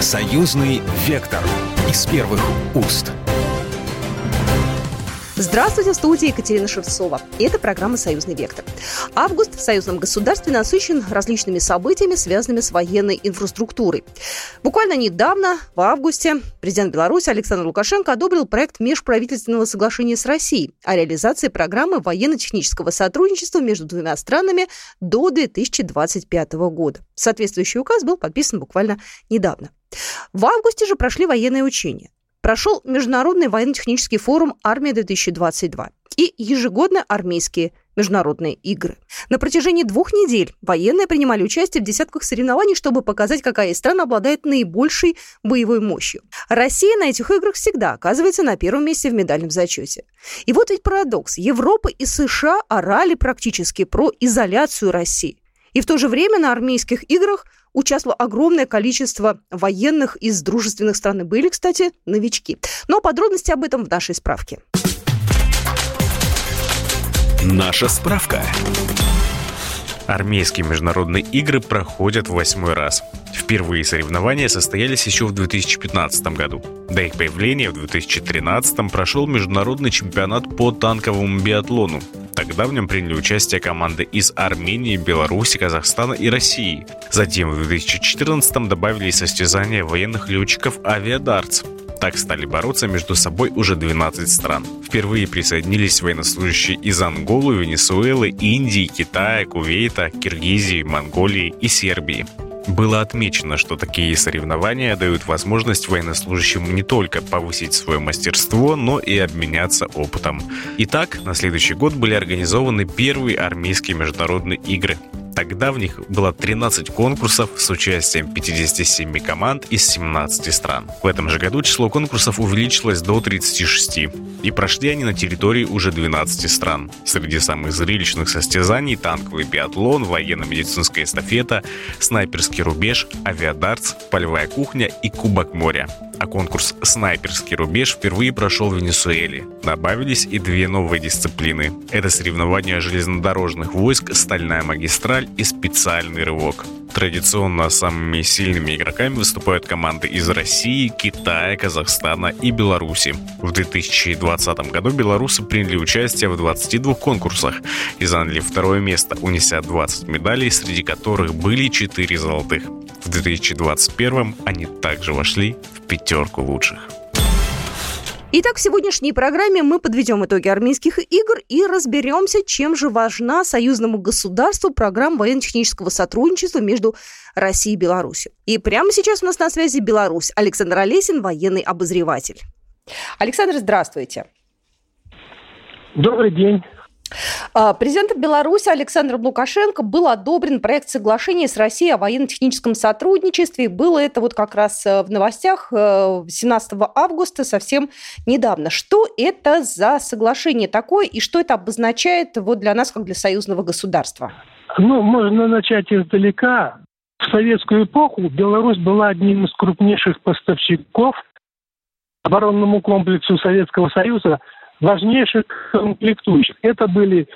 Союзный вектор из первых уст. Здравствуйте, в студии Екатерина Шевцова. Это программа «Союзный вектор». Август в союзном государстве насыщен различными событиями, связанными с военной инфраструктурой. Буквально недавно, в августе, президент Беларуси Александр Лукашенко одобрил проект межправительственного соглашения с Россией о реализации программы военно-технического сотрудничества между двумя странами до 2025 года. Соответствующий указ был подписан буквально недавно. В августе же прошли военные учения прошел Международный военно-технический форум «Армия-2022» и ежегодно армейские международные игры. На протяжении двух недель военные принимали участие в десятках соревнований, чтобы показать, какая из стран обладает наибольшей боевой мощью. Россия на этих играх всегда оказывается на первом месте в медальном зачете. И вот ведь парадокс. Европа и США орали практически про изоляцию России. И в то же время на армейских играх – участвовало огромное количество военных из дружественных стран. И были, кстати, новички. Но подробности об этом в нашей справке. Наша справка. Армейские международные игры проходят в восьмой раз. Впервые соревнования состоялись еще в 2015 году. До их появления в 2013 прошел международный чемпионат по танковому биатлону. Тогда в нем приняли участие команды из Армении, Беларуси, Казахстана и России. Затем в 2014 добавили состязания военных летчиков «Авиадартс», так стали бороться между собой уже 12 стран. Впервые присоединились военнослужащие из Анголы, Венесуэлы, Индии, Китая, Кувейта, Киргизии, Монголии и Сербии. Было отмечено, что такие соревнования дают возможность военнослужащим не только повысить свое мастерство, но и обменяться опытом. Итак, на следующий год были организованы первые армейские международные игры. Тогда в них было 13 конкурсов с участием 57 команд из 17 стран. В этом же году число конкурсов увеличилось до 36, и прошли они на территории уже 12 стран. Среди самых зрелищных состязаний танковый биатлон, военно-медицинская эстафета, снайперский рубеж, авиадартс, полевая кухня и кубок моря а конкурс «Снайперский рубеж» впервые прошел в Венесуэле. Добавились и две новые дисциплины. Это соревнования железнодорожных войск «Стальная магистраль» и «Специальный рывок». Традиционно самыми сильными игроками выступают команды из России, Китая, Казахстана и Беларуси. В 2020 году белорусы приняли участие в 22 конкурсах и заняли второе место, унеся 20 медалей, среди которых были 4 золотых. В 2021 они также вошли в пятерку лучших. Итак, в сегодняшней программе мы подведем итоги армейских игр и разберемся, чем же важна союзному государству программа военно-технического сотрудничества между Россией и Беларусью. И прямо сейчас у нас на связи Беларусь. Александр Олесин, военный обозреватель. Александр, здравствуйте. Добрый день. А, Президентом Беларуси Александром Лукашенко был одобрен проект соглашения с Россией о военно-техническом сотрудничестве. Было это вот как раз э, в новостях 17 э, августа, совсем недавно. Что это за соглашение такое и что это обозначает вот для нас, как для союзного государства? Ну, можно начать издалека. В советскую эпоху Беларусь была одним из крупнейших поставщиков оборонному комплексу Советского Союза – важнейших комплектующих. Это были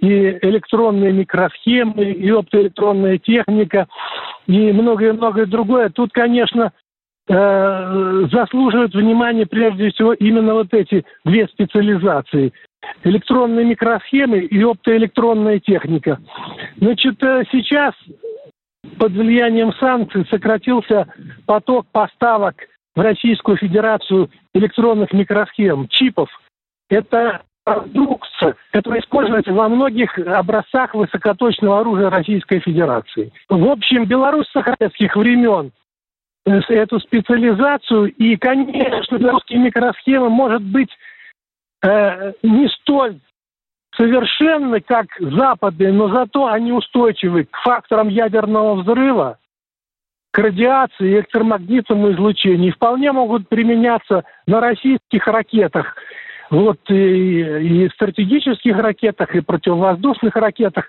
и электронные микросхемы, и оптоэлектронная техника, и многое-многое другое. Тут, конечно, э, заслуживают внимания прежде всего именно вот эти две специализации. Электронные микросхемы и оптоэлектронная техника. Значит, э, сейчас под влиянием санкций сократился поток поставок в Российскую Федерацию электронных микросхем, чипов – это продукция, которая используется во многих образцах высокоточного оружия Российской Федерации. В общем, Беларусь советских времен э, эту специализацию, и, конечно, белорусские микросхемы, может быть, э, не столь совершенны, как западные, но зато они устойчивы к факторам ядерного взрыва, к радиации, электромагнитному излучению, и вполне могут применяться на российских ракетах – вот и, и стратегических ракетах, и противовоздушных ракетах.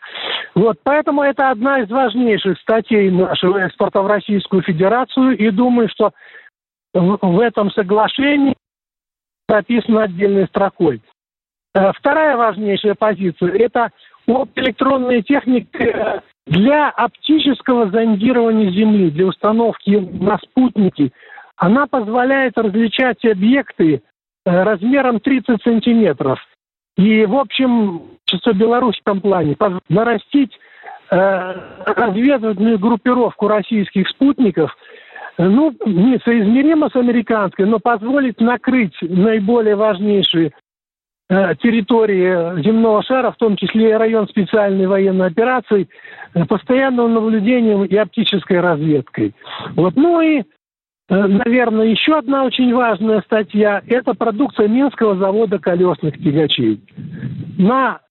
Вот, поэтому это одна из важнейших статей нашего экспорта в Российскую Федерацию, и думаю, что в, в этом соглашении прописано отдельной строкой. Э, вторая важнейшая позиция – это от электронной техники для оптического зондирования Земли, для установки на спутники, она позволяет различать объекты размером 30 сантиметров. И, в общем, в этом плане, нарастить э, разведывательную группировку российских спутников, ну, несоизмеримо с американской, но позволит накрыть наиболее важнейшие Э, территории земного шара, в том числе и район специальной военной операции, э, постоянным наблюдением и оптической разведкой. Вот. Ну и, э, наверное, еще одна очень важная статья – это продукция Минского завода колесных тягачей. На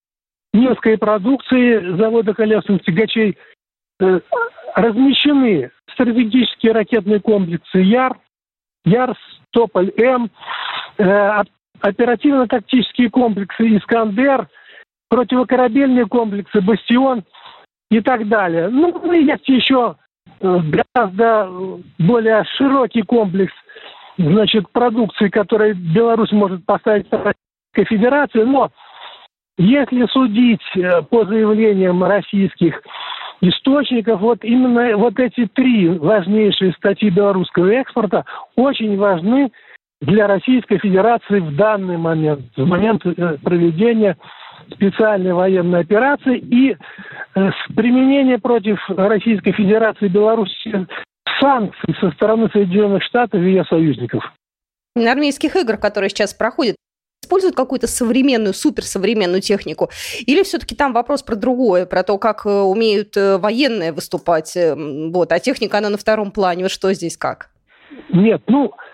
Минской продукции завода колесных тягачей размещены стратегические ракетные комплексы ЯР, ЯРС, Тополь-М, оперативно-тактические комплексы «Искандер», противокорабельные комплексы «Бастион» и так далее. Ну, есть еще э, гораздо более широкий комплекс значит, продукции, который Беларусь может поставить Российской Федерации, но если судить э, по заявлениям российских источников, вот именно вот эти три важнейшие статьи белорусского экспорта очень важны для Российской Федерации в данный момент, в момент э, проведения специальной военной операции и э, с применения против Российской Федерации и Беларуси санкций со стороны Соединенных Штатов и ее союзников. Армейских игр, которые сейчас проходят, используют какую-то современную, суперсовременную технику? Или все-таки там вопрос про другое, про то, как э, умеют военные выступать, вот, а техника, она на втором плане, вот что здесь как? Нет, ну, Э,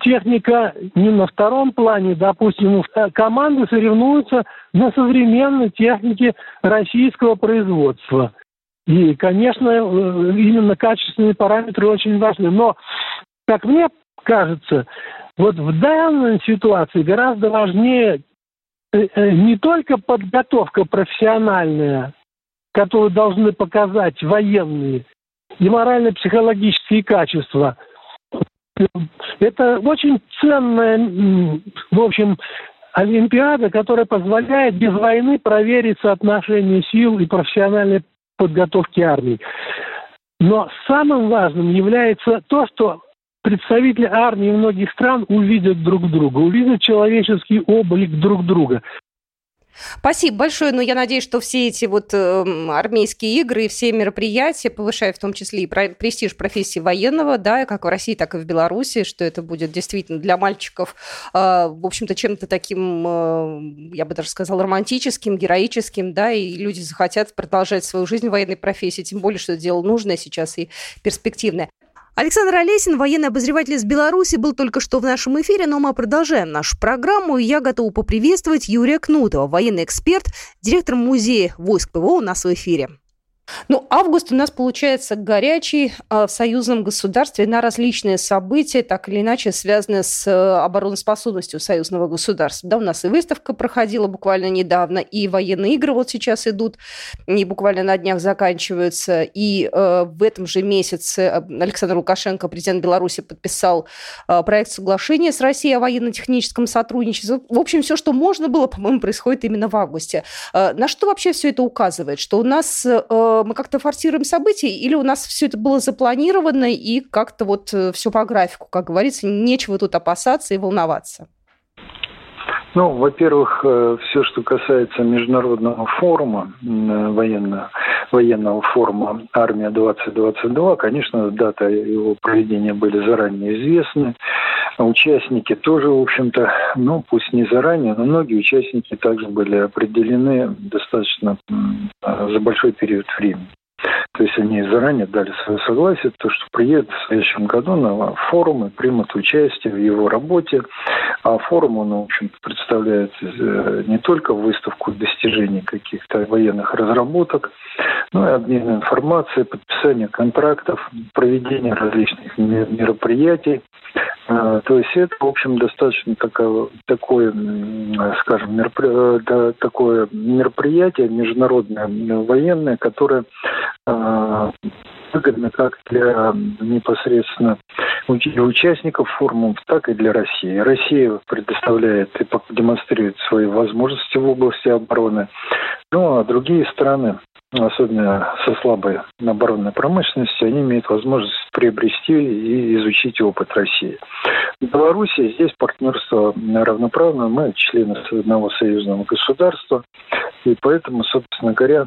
техника не на втором плане, допустим, команды соревнуются на современной технике российского производства. И, конечно, э, именно качественные параметры очень важны. Но, как мне кажется, вот в данной ситуации гораздо важнее э, не только подготовка профессиональная, которую должны показать военные, и морально-психологические качества – это очень ценная, в общем, Олимпиада, которая позволяет без войны проверить соотношение сил и профессиональной подготовки армии. Но самым важным является то, что представители армии многих стран увидят друг друга, увидят человеческий облик друг друга. Спасибо большое. Но я надеюсь, что все эти вот э, армейские игры и все мероприятия повышают в том числе и престиж профессии военного, да, как в России, так и в Беларуси, что это будет действительно для мальчиков, э, в общем-то, чем-то таким, э, я бы даже сказала, романтическим, героическим, да, и люди захотят продолжать свою жизнь в военной профессии, тем более, что дело нужное сейчас и перспективное. Александр Олесин, военный обозреватель из Беларуси, был только что в нашем эфире, но мы продолжаем нашу программу. И я готова поприветствовать Юрия Кнутова, военный эксперт, директор музея войск ПВО у нас в эфире. Ну, август у нас получается горячий а, в союзном государстве на различные события, так или иначе связанные с э, обороноспособностью союзного государства. Да, у нас и выставка проходила буквально недавно, и военные игры вот сейчас идут, и буквально на днях заканчиваются. И э, в этом же месяце э, Александр Лукашенко, президент Беларуси, подписал э, проект соглашения с Россией о военно-техническом сотрудничестве. В общем, все, что можно было, по-моему, происходит именно в августе. Э, на что вообще все это указывает? Что у нас э, мы как-то форсируем события, или у нас все это было запланировано и как-то вот э, все по графику, как говорится, нечего тут опасаться и волноваться? Ну, во-первых, э, все, что касается международного форума, военного, военного форума «Армия-2022», конечно, дата его проведения были заранее известны. Участники тоже, в общем-то, ну, пусть не заранее, но многие участники также были определены достаточно за большой период времени. То есть они заранее дали свое согласие, то, что приедут в следующем году на форум и примут участие в его работе. А форум, он, в общем-то, представляет э, не только выставку достижений каких-то военных разработок, но и обмен информацией, подписание контрактов, проведение различных мероприятий. А, то есть это, в общем, достаточно такое, такое скажем, меропри... Э, такое мероприятие международное, военное, которое выгодно как для непосредственно участников форумов, так и для России. Россия предоставляет и демонстрирует свои возможности в области обороны. Ну а другие страны особенно со слабой оборонной промышленностью, они имеют возможность приобрести и изучить опыт России. Белоруссия здесь партнерство равноправное, мы члены одного союзного государства, и поэтому, собственно говоря,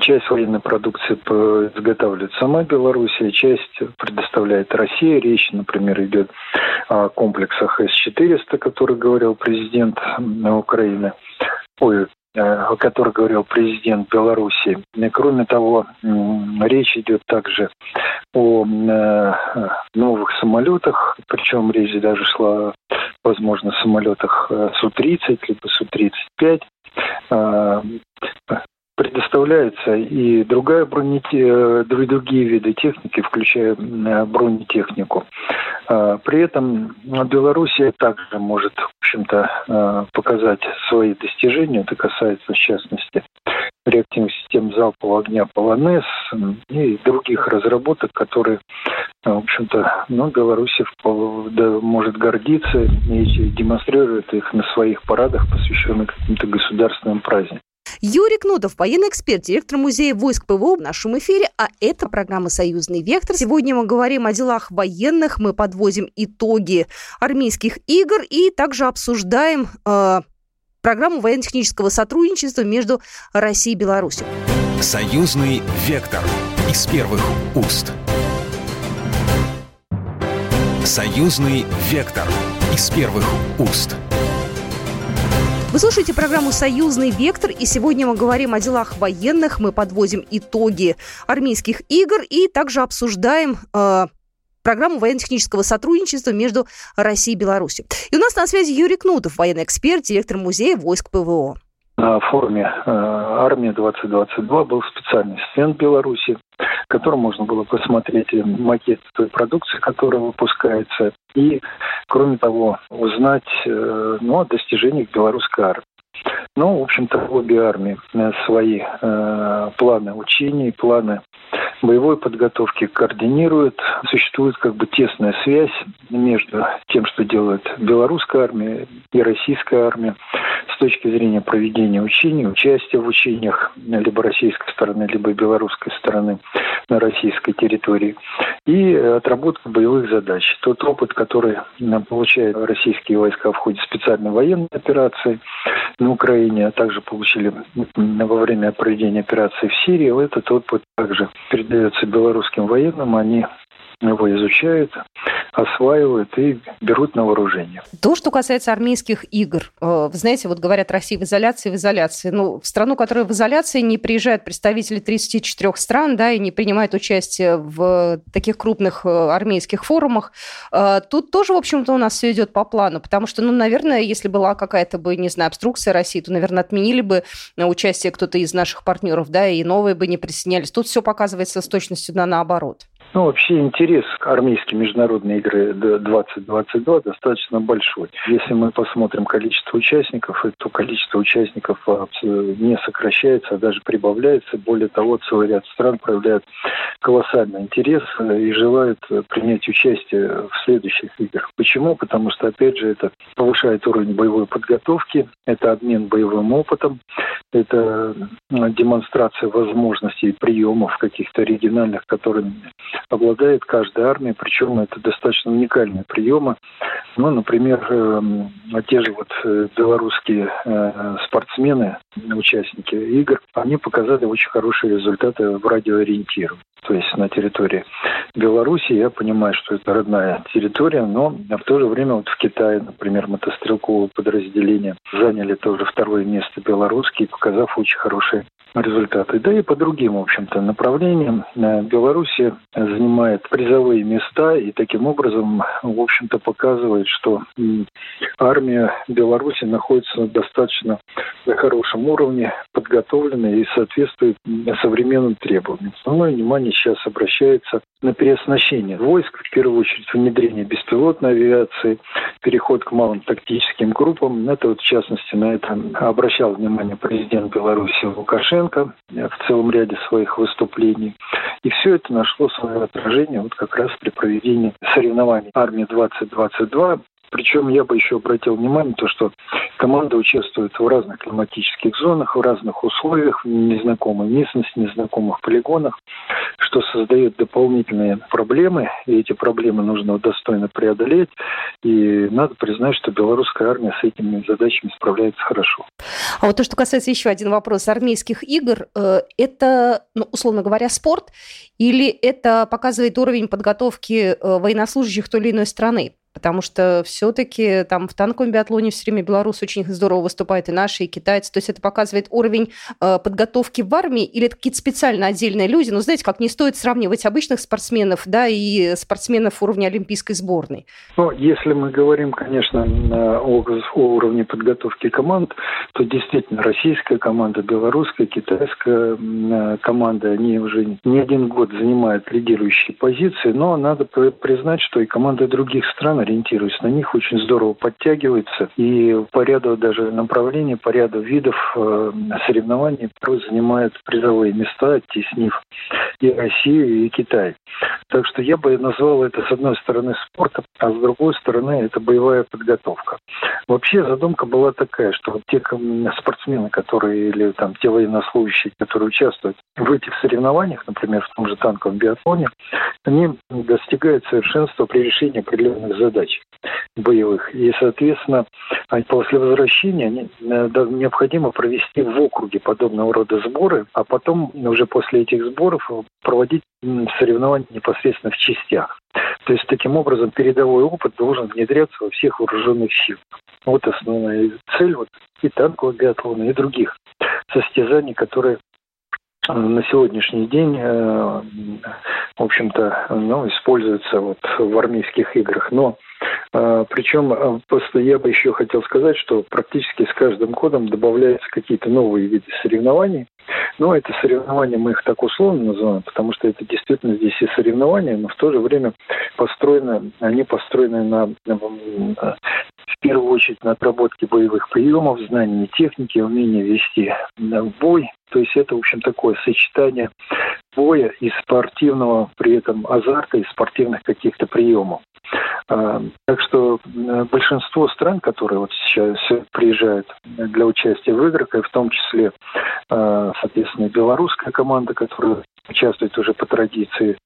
Часть военной продукции изготавливает сама Белоруссия, часть предоставляет Россия. Речь, например, идет о комплексах С-400, о которых говорил президент Украины. Ой, э, о которых говорил президент Беларуси. И, кроме того, речь идет также о э, новых самолетах, причем речь даже шла, возможно, о самолетах э, Су-30, либо Су-35 предоставляется и другая бронете... другие виды техники, включая бронетехнику. А, при этом Белоруссия также может, в общем-то, а, показать свои достижения. Это касается, в частности, реактивных систем залпового огня Полонез и других разработок, которые, в общем-то, ну, Беларусь может гордиться и демонстрирует их на своих парадах, посвященных каким-то государственным праздникам. Юрий Кнутов, военный эксперт, директор музея войск ПВО в нашем эфире, а это программа «Союзный вектор». Сегодня мы говорим о делах военных, мы подводим итоги армейских игр и также обсуждаем э, программу военно-технического сотрудничества между Россией и Беларусью. «Союзный вектор» из первых уст. «Союзный вектор» из первых уст. Вы слушаете программу «Союзный вектор», и сегодня мы говорим о делах военных, мы подводим итоги армейских игр и также обсуждаем э, программу военно-технического сотрудничества между Россией и Беларусью. И у нас на связи Юрий Кнутов, военный эксперт, директор музея войск ПВО. На форуме э, «Армия-2022» был специальный стенд Беларуси, в котором можно было посмотреть макет той продукции, которая выпускается, и, кроме того, узнать э, ну, о достижениях белорусской армии. Ну, в общем-то, обе армии э, свои э, планы учений, планы боевой подготовки координируют. Существует как бы тесная связь между тем, что делает белорусская армия и российская армия с точки зрения проведения учений, участия в учениях либо российской стороны, либо белорусской стороны на российской территории и отработка боевых задач. Тот опыт, который получают российские войска в ходе специальной военной операции на Украине, а также получили во время проведения операции в Сирии, этот опыт также передается белорусским военным. Они его изучают, осваивают и берут на вооружение. То, что касается армейских игр, э, вы знаете, вот говорят, Россия в изоляции, в изоляции. Ну, в страну, которая в изоляции, не приезжают представители 34 стран, да, и не принимают участие в таких крупных э, армейских форумах. Э, тут тоже, в общем-то, у нас все идет по плану, потому что, ну, наверное, если была какая-то бы, не знаю, обструкция России, то, наверное, отменили бы участие кто-то из наших партнеров, да, и новые бы не присоединялись. Тут все показывается с точностью да, наоборот. Ну, вообще интерес к армейским международные игры 2022 достаточно большой. Если мы посмотрим количество участников, то количество участников а, не сокращается, а даже прибавляется. Более того, целый ряд стран проявляют колоссальный интерес и желают принять участие в следующих играх. Почему? Потому что, опять же, это повышает уровень боевой подготовки, это обмен боевым опытом, это демонстрация возможностей и приемов каких-то оригинальных, которыми обладает каждая армия, причем это достаточно уникальные приемы. Ну, например, эм, те же вот э, белорусские э, спортсмены, участники игр, они показали очень хорошие результаты в радиоориентировании то есть на территории Беларуси. Я понимаю, что это родная территория, но в то же время вот в Китае, например, мотострелковые подразделения заняли тоже второе место белорусские, показав очень хорошие результаты. Да и по другим, в общем-то, направлениям э, Беларусь занимает призовые места и таким образом, в общем-то, показывает, что армия Беларуси находится на достаточно хорошем уровне, подготовленная и соответствует современным требованиям. Основное внимание сейчас обращается на переоснащение войск, в первую очередь внедрение беспилотной авиации, переход к малым тактическим группам. Это вот, в частности, на это обращал внимание президент Беларуси Лукашенко в целом ряде своих выступлений. И все это нашло свое отражение вот как раз при проведении соревнований «Армия-2022» Причем я бы еще обратил внимание, то, что команда участвует в разных климатических зонах, в разных условиях, в незнакомой местности, незнакомых полигонах, что создает дополнительные проблемы, и эти проблемы нужно достойно преодолеть. И надо признать, что белорусская армия с этими задачами справляется хорошо. А вот то, что касается еще один вопрос армейских игр, э, это, ну, условно говоря, спорт или это показывает уровень подготовки э, военнослужащих той или иной страны? Потому что все-таки там в танковом биатлоне все время белорусы очень здорово выступают, и наши, и китайцы. То есть это показывает уровень э, подготовки в армии, или это какие-то специально отдельные люди? Ну, знаете, как не стоит сравнивать обычных спортсменов, да, и спортсменов уровня олимпийской сборной. Ну, если мы говорим, конечно, о, о уровне подготовки команд, то действительно российская команда, белорусская, китайская э, команда, они уже не один год занимают лидирующие позиции, но надо признать, что и команды других стран ориентируясь на них, очень здорово подтягивается. И по ряду даже направлений, по ряду видов э, соревнований занимает призовые места, оттеснив и Россию, и Китай. Так что я бы назвал это, с одной стороны, спортом, а с другой стороны, это боевая подготовка. Вообще задумка была такая, что вот те спортсмены, которые, или там те военнослужащие, которые участвуют в этих соревнованиях, например, в том же танковом биатлоне, они достигают совершенства при решении определенных задач задач боевых. И, соответственно, после возвращения э, необходимо провести в округе подобного рода сборы, а потом уже после этих сборов проводить соревнования непосредственно в частях. То есть, таким образом, передовой опыт должен внедряться во всех вооруженных силах. Вот основная цель вот, и танкового биатлона, и других состязаний, которые на сегодняшний день, э, в общем-то, ну, используются вот в армейских играх. Но э, причем э, просто я бы еще хотел сказать, что практически с каждым годом добавляются какие-то новые виды соревнований. Но это соревнования мы их так условно называем, потому что это действительно здесь и соревнования, но в то же время построены, они построены на, на в первую очередь на отработке боевых приемов, знании техники, умении вести бой, то есть это, в общем, такое сочетание боя и спортивного при этом азарта и спортивных каких-то приемов. А, так что э, большинство стран, которые вот сейчас приезжают для участия в играх, и в том числе, а, соответственно, белорусская команда, которая участвует уже по традиции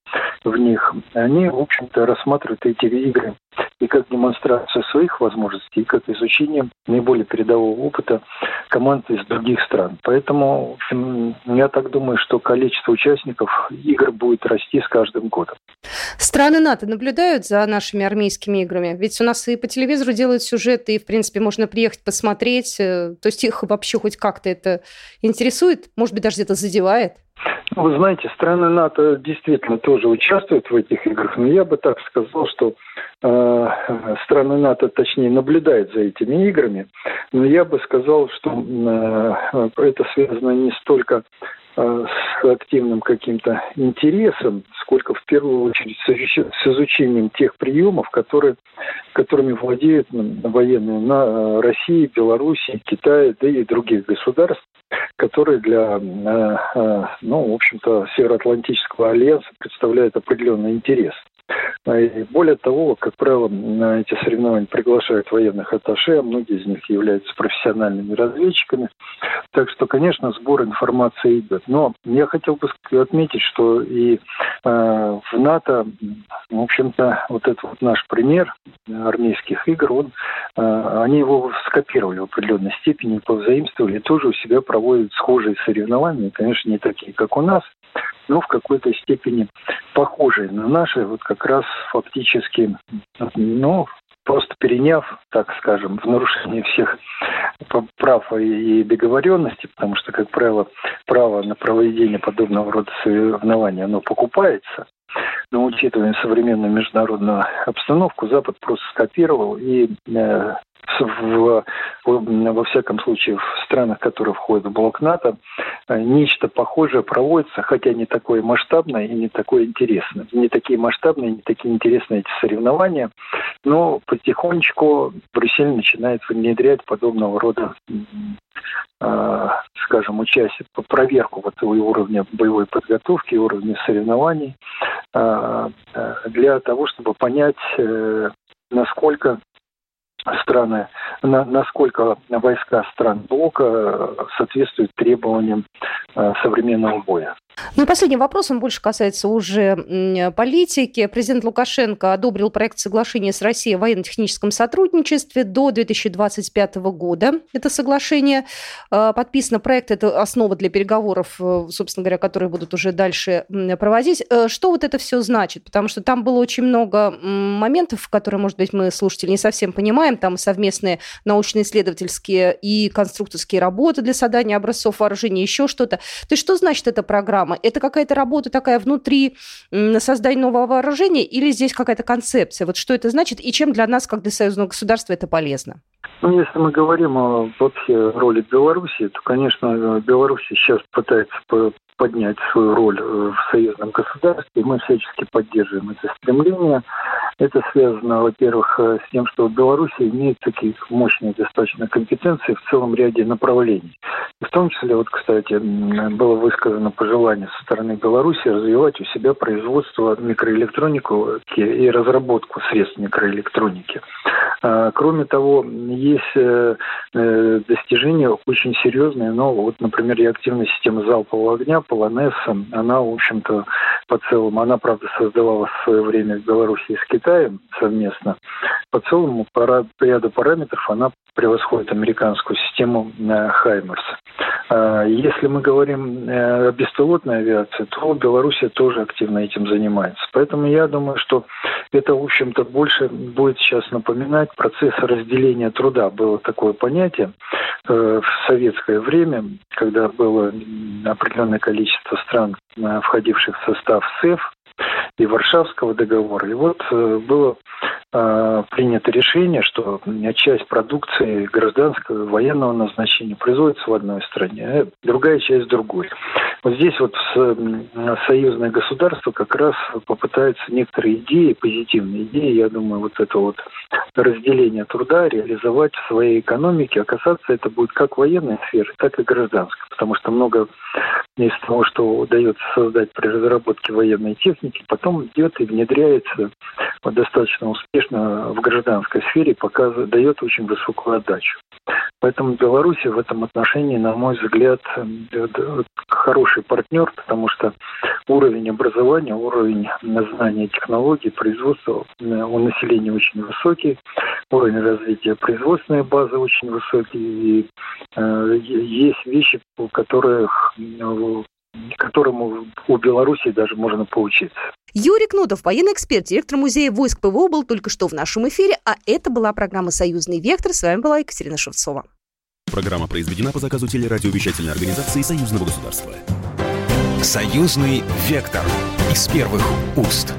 в них, они, в общем-то, рассматривают эти игры и как демонстрацию своих возможностей, и как изучение наиболее передового опыта команд из других стран. Поэтому, в общем, я так думаю, что количество участников игр будет расти с каждым годом. Страны НАТО наблюдают за нашими армейскими играми? Ведь у нас и по телевизору делают сюжеты, и, в принципе, можно приехать посмотреть. Э, то есть их вообще хоть как-то это интересует? Может быть, даже где-то задевает? Ну, вы знаете, страны НАТО действительно тоже участвуют в этих играх, но я бы так сказал, что э, страны НАТО, точнее, наблюдают за этими играми, но я бы сказал, что э, это связано не столько с активным каким-то интересом, сколько в первую очередь с изучением тех приемов, которые, которыми владеют военные на э, России, Белоруссии, Китае, да и других государств, которые для, э, э, ну, в общем-то, Североатлантического альянса представляют определенный интерес. А, и более того, как правило, на эти соревнования приглашают военных атташе, а многие из них являются профессиональными разведчиками. Так что, конечно, сбор информации идет. Но я хотел бы отметить, что и э, в НАТО, в общем-то, вот этот вот наш пример армейских игр, он, э, они его скопировали в определенной степени, повзаимствовали, тоже у себя проводят схожие соревнования, конечно, не такие, как у нас, но в какой-то степени похожие на наши, вот как раз фактически, ну, просто переняв, так скажем, в нарушение всех прав и договоренностей, потому что, как правило, право на проведение подобного рода соревнований, оно покупается, но учитывая современную международную обстановку, Запад просто скопировал и э, в, во всяком случае, в странах, которые входят в блок НАТО, э, нечто похожее проводится, хотя не такое масштабное и не такое интересное. Не такие масштабные, не такие интересные эти соревнования, но потихонечку Брюссель начинает внедрять подобного рода э, скажем, участие, проверку вот уровня боевой подготовки, уровня соревнований, э, для того, чтобы понять, насколько страны, на, насколько войска стран блока соответствуют требованиям современного боя. Ну и последний вопрос, он больше касается уже политики. Президент Лукашенко одобрил проект соглашения с Россией о военно-техническом сотрудничестве до 2025 года. Это соглашение э, подписано. Проект – это основа для переговоров, э, собственно говоря, которые будут уже дальше проводить. Э, что вот это все значит? Потому что там было очень много моментов, которые, может быть, мы, слушатели, не совсем понимаем. Там совместные научно-исследовательские и конструкторские работы для создания образцов вооружения, еще что-то. То есть что значит эта программа? Программа? Это какая-то работа такая внутри создания нового вооружения или здесь какая-то концепция? Вот что это значит и чем для нас, как для союзного государства, это полезно? Ну, если мы говорим о вообще роли Беларуси, то, конечно, Беларусь сейчас пытается поднять свою роль в союзном государстве. Мы всячески поддерживаем это стремление. Это связано, во-первых, с тем, что Беларусь имеет такие мощные достаточно компетенции в целом ряде направлений. В том числе, вот, кстати, было высказано пожелание со стороны Беларуси развивать у себя производство микроэлектроники и разработку средств микроэлектроники. А, кроме того, есть э, достижения очень серьезные, но вот, например, реактивная система залпового огня Полонесса, она, в общем-то, по целому, она, правда, создавалась в свое время в Беларуси и с Китаем совместно. По целому по ряду параметров она превосходит американскую систему э, Хаймерс. А, если мы говорим э, о беспилотной авиации, то Беларусь тоже активно этим занимается. Поэтому я думаю, что это, в общем-то, больше будет сейчас напоминать процесс разделения труда. Было такое понятие э, в советское время, когда было определенное количество стран, входивших в состав СЭФ, и Варшавского договора. И вот было Э, принято решение, что часть продукции гражданского военного назначения производится в одной стране, а другая часть в другой. Вот здесь вот союзное государство как раз попытается некоторые идеи, позитивные идеи, я думаю, вот это вот разделение труда реализовать в своей экономике, а касаться это будет как военной сферы, так и гражданской, потому что много из того, что удается создать при разработке военной техники, потом идет и внедряется достаточно успешно в гражданской сфере, показывает, дает очень высокую отдачу. Поэтому Беларусь в этом отношении, на мой взгляд, хороший партнер, потому что уровень образования, уровень знания технологий, производства у населения очень высокий, уровень развития производственной базы очень высокий. И э, есть вещи, у которых которому у Беларуси даже можно поучиться. Юрий Кнутов, военный эксперт, директор музея войск ПВО, был только что в нашем эфире, а это была программа «Союзный вектор». С вами была Екатерина Шевцова. Программа произведена по заказу телерадиовещательной организации Союзного государства. «Союзный вектор» из первых уст.